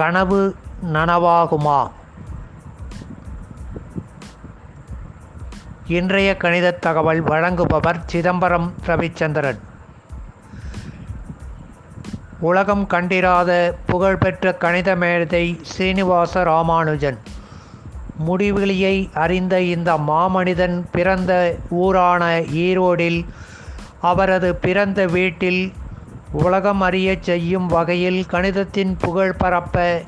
கனவு நனவாகுமா? இன்றைய கணித தகவல் வழங்குபவர் சிதம்பரம் ரவிச்சந்திரன். உலகம் கண்டிராத புகழ்பெற்ற கணித மேதை சீனிவாச ராமானுஜன். முடிவெளியை அறிந்த இந்த மாமனிதன் பிறந்த ஊரான ஈரோடில் அவரது பிறந்த வீட்டில் உலகம் அறியச் செய்யும் வகையில் கணிதத்தின் புகழ் பரப்ப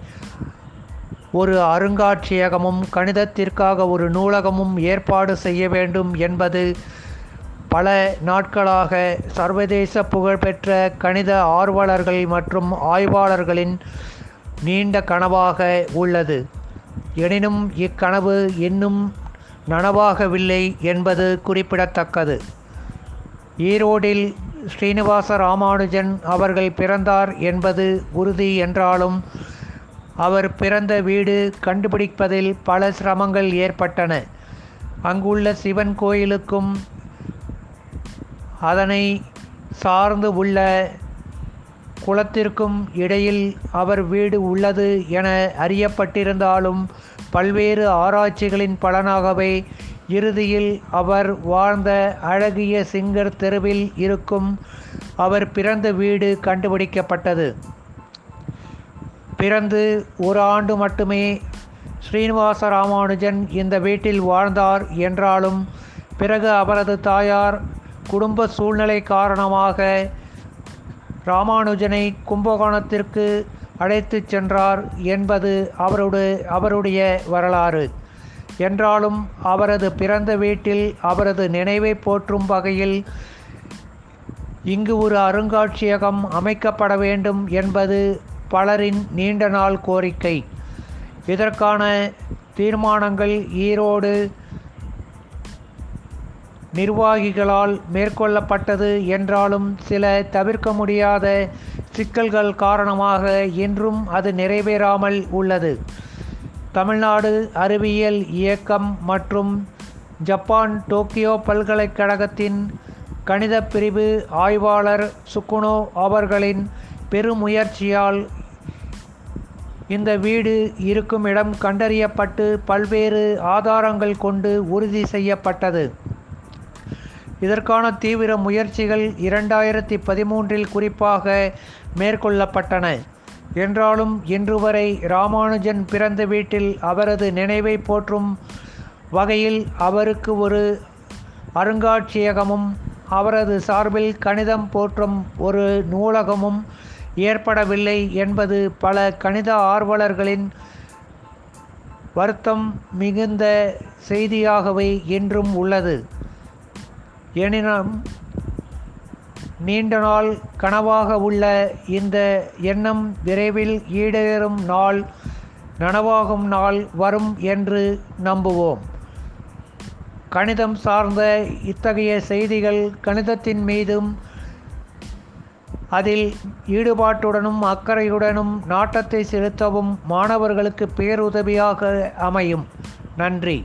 ஒரு அருங்காட்சியகமும் கணிதத்திற்காக ஒரு நூலகமும் ஏற்பாடு செய்ய வேண்டும் என்பது பல நாட்களாக சர்வதேச புகழ்பெற்ற கணித ஆர்வலர்கள் மற்றும் ஆய்வாளர்களின் நீண்ட கனவாக உள்ளது. எனினும் இக்கனவு இன்னும் நனவாகவில்லை என்பது குறிப்பிடத்தக்கது. ஈரோடில் ஸ்ரீனிவாச ராமானுஜன் அவர்கள் பிறந்தார் என்பது உறுதி என்றாலும் அவர் பிறந்த வீடு கண்டுபிடிப்பதில் பல சிரமங்கள் ஏற்பட்டன. அங்குள்ள சிவன் கோயிலுக்கும் அதனை சார்ந்து உள்ள குளத்திற்கும் இடையில் அவர் வீடு உள்ளது என அறியப்பட்டிருந்தாலும் பல்வேறு ஆராய்ச்சிகளின் பலனாகவே இறுதியில் அவர் வாழ்ந்த அழகிய சிங்கர் தெருவில் இருக்கும் அவர் பிறந்த வீடு கண்டுபிடிக்கப்பட்டது. பிறந்து ஒரு ஆண்டு மட்டுமே ஸ்ரீனிவாச ராமானுஜன் இந்த வீட்டில் வாழ்ந்தார் என்றாலும் பிறகு அவரது தாயார் குடும்ப சூழ்நிலை காரணமாக ராமானுஜனை கும்பகோணத்திற்கு அழைத்துச் சென்றார் என்பது அவருடைய அவருடைய வரலாறு. என்றாலும் அவரது பிறந்த வீட்டில் அவரது நினைவை போற்றும் வகையில் இங்கு ஒரு அருங்காட்சியகம் அமைக்கப்பட வேண்டும் என்பது பலரின் நீண்ட நாள் கோரிக்கை. இதற்கான தீர்மானங்கள் ஈரோடு நிர்வாகிகளால் மேற்கொள்ளப்பட்டது என்றாலும் சில தவிர்க்க முடியாத சிக்கல்கள் காரணமாக இன்றும் அது நிறைவேறாமல் உள்ளது. தமிழ்நாடு அறிவியல் இயக்கம் மற்றும் ஜப்பான் டோக்கியோ பல்கலைக்கழகத்தின் கணித பிரிவு ஆய்வாளர் சுக்குனோ அவர்களின் பெருமுயற்சியால் இந்த வீடு இருக்கும் இடம் கண்டறியப்பட்டு பல்வேறு ஆதாரங்கள் கொண்டு உறுதி செய்யப்பட்டது. இதற்கான தீவிர முயற்சிகள் இரண்டாயிரத்தி பதிமூன்றில் குறிப்பாக மேற்கொள்ளப்பட்டன. என்றாலும் இன்று வரை ராமானுஜன் பிறந்த வீட்டில் அவரது நினைவை போற்றும் வகையில் அவருக்கு ஒரு அருங்காட்சியகமும் அவரது சார்பில் கணிதம் போற்றும் ஒரு நூலகமும் ஏற்படவில்லை என்பது பல கணித ஆர்வலர்களின் வருத்தம் மிகுந்த செய்தியாகவே இன்றும் உள்ளது. எனினும் நீண்ட நாள் கனவாக உள்ள இந்த எண்ணம் விரைவில் ஈடேறும் நாள் நனவாகும் நாள் வரும் என்று நம்புவோம். கணிதம் சார்ந்த இத்தகைய செய்திகள் கணிதத்தின் மீதும் அதில் ஈடுபாட்டுடனும் அக்கறையுடனும் நாட்டத்தை செலுத்தவும் மாணவர்களுக்கு பேருதவியாக அமையும். நன்றி.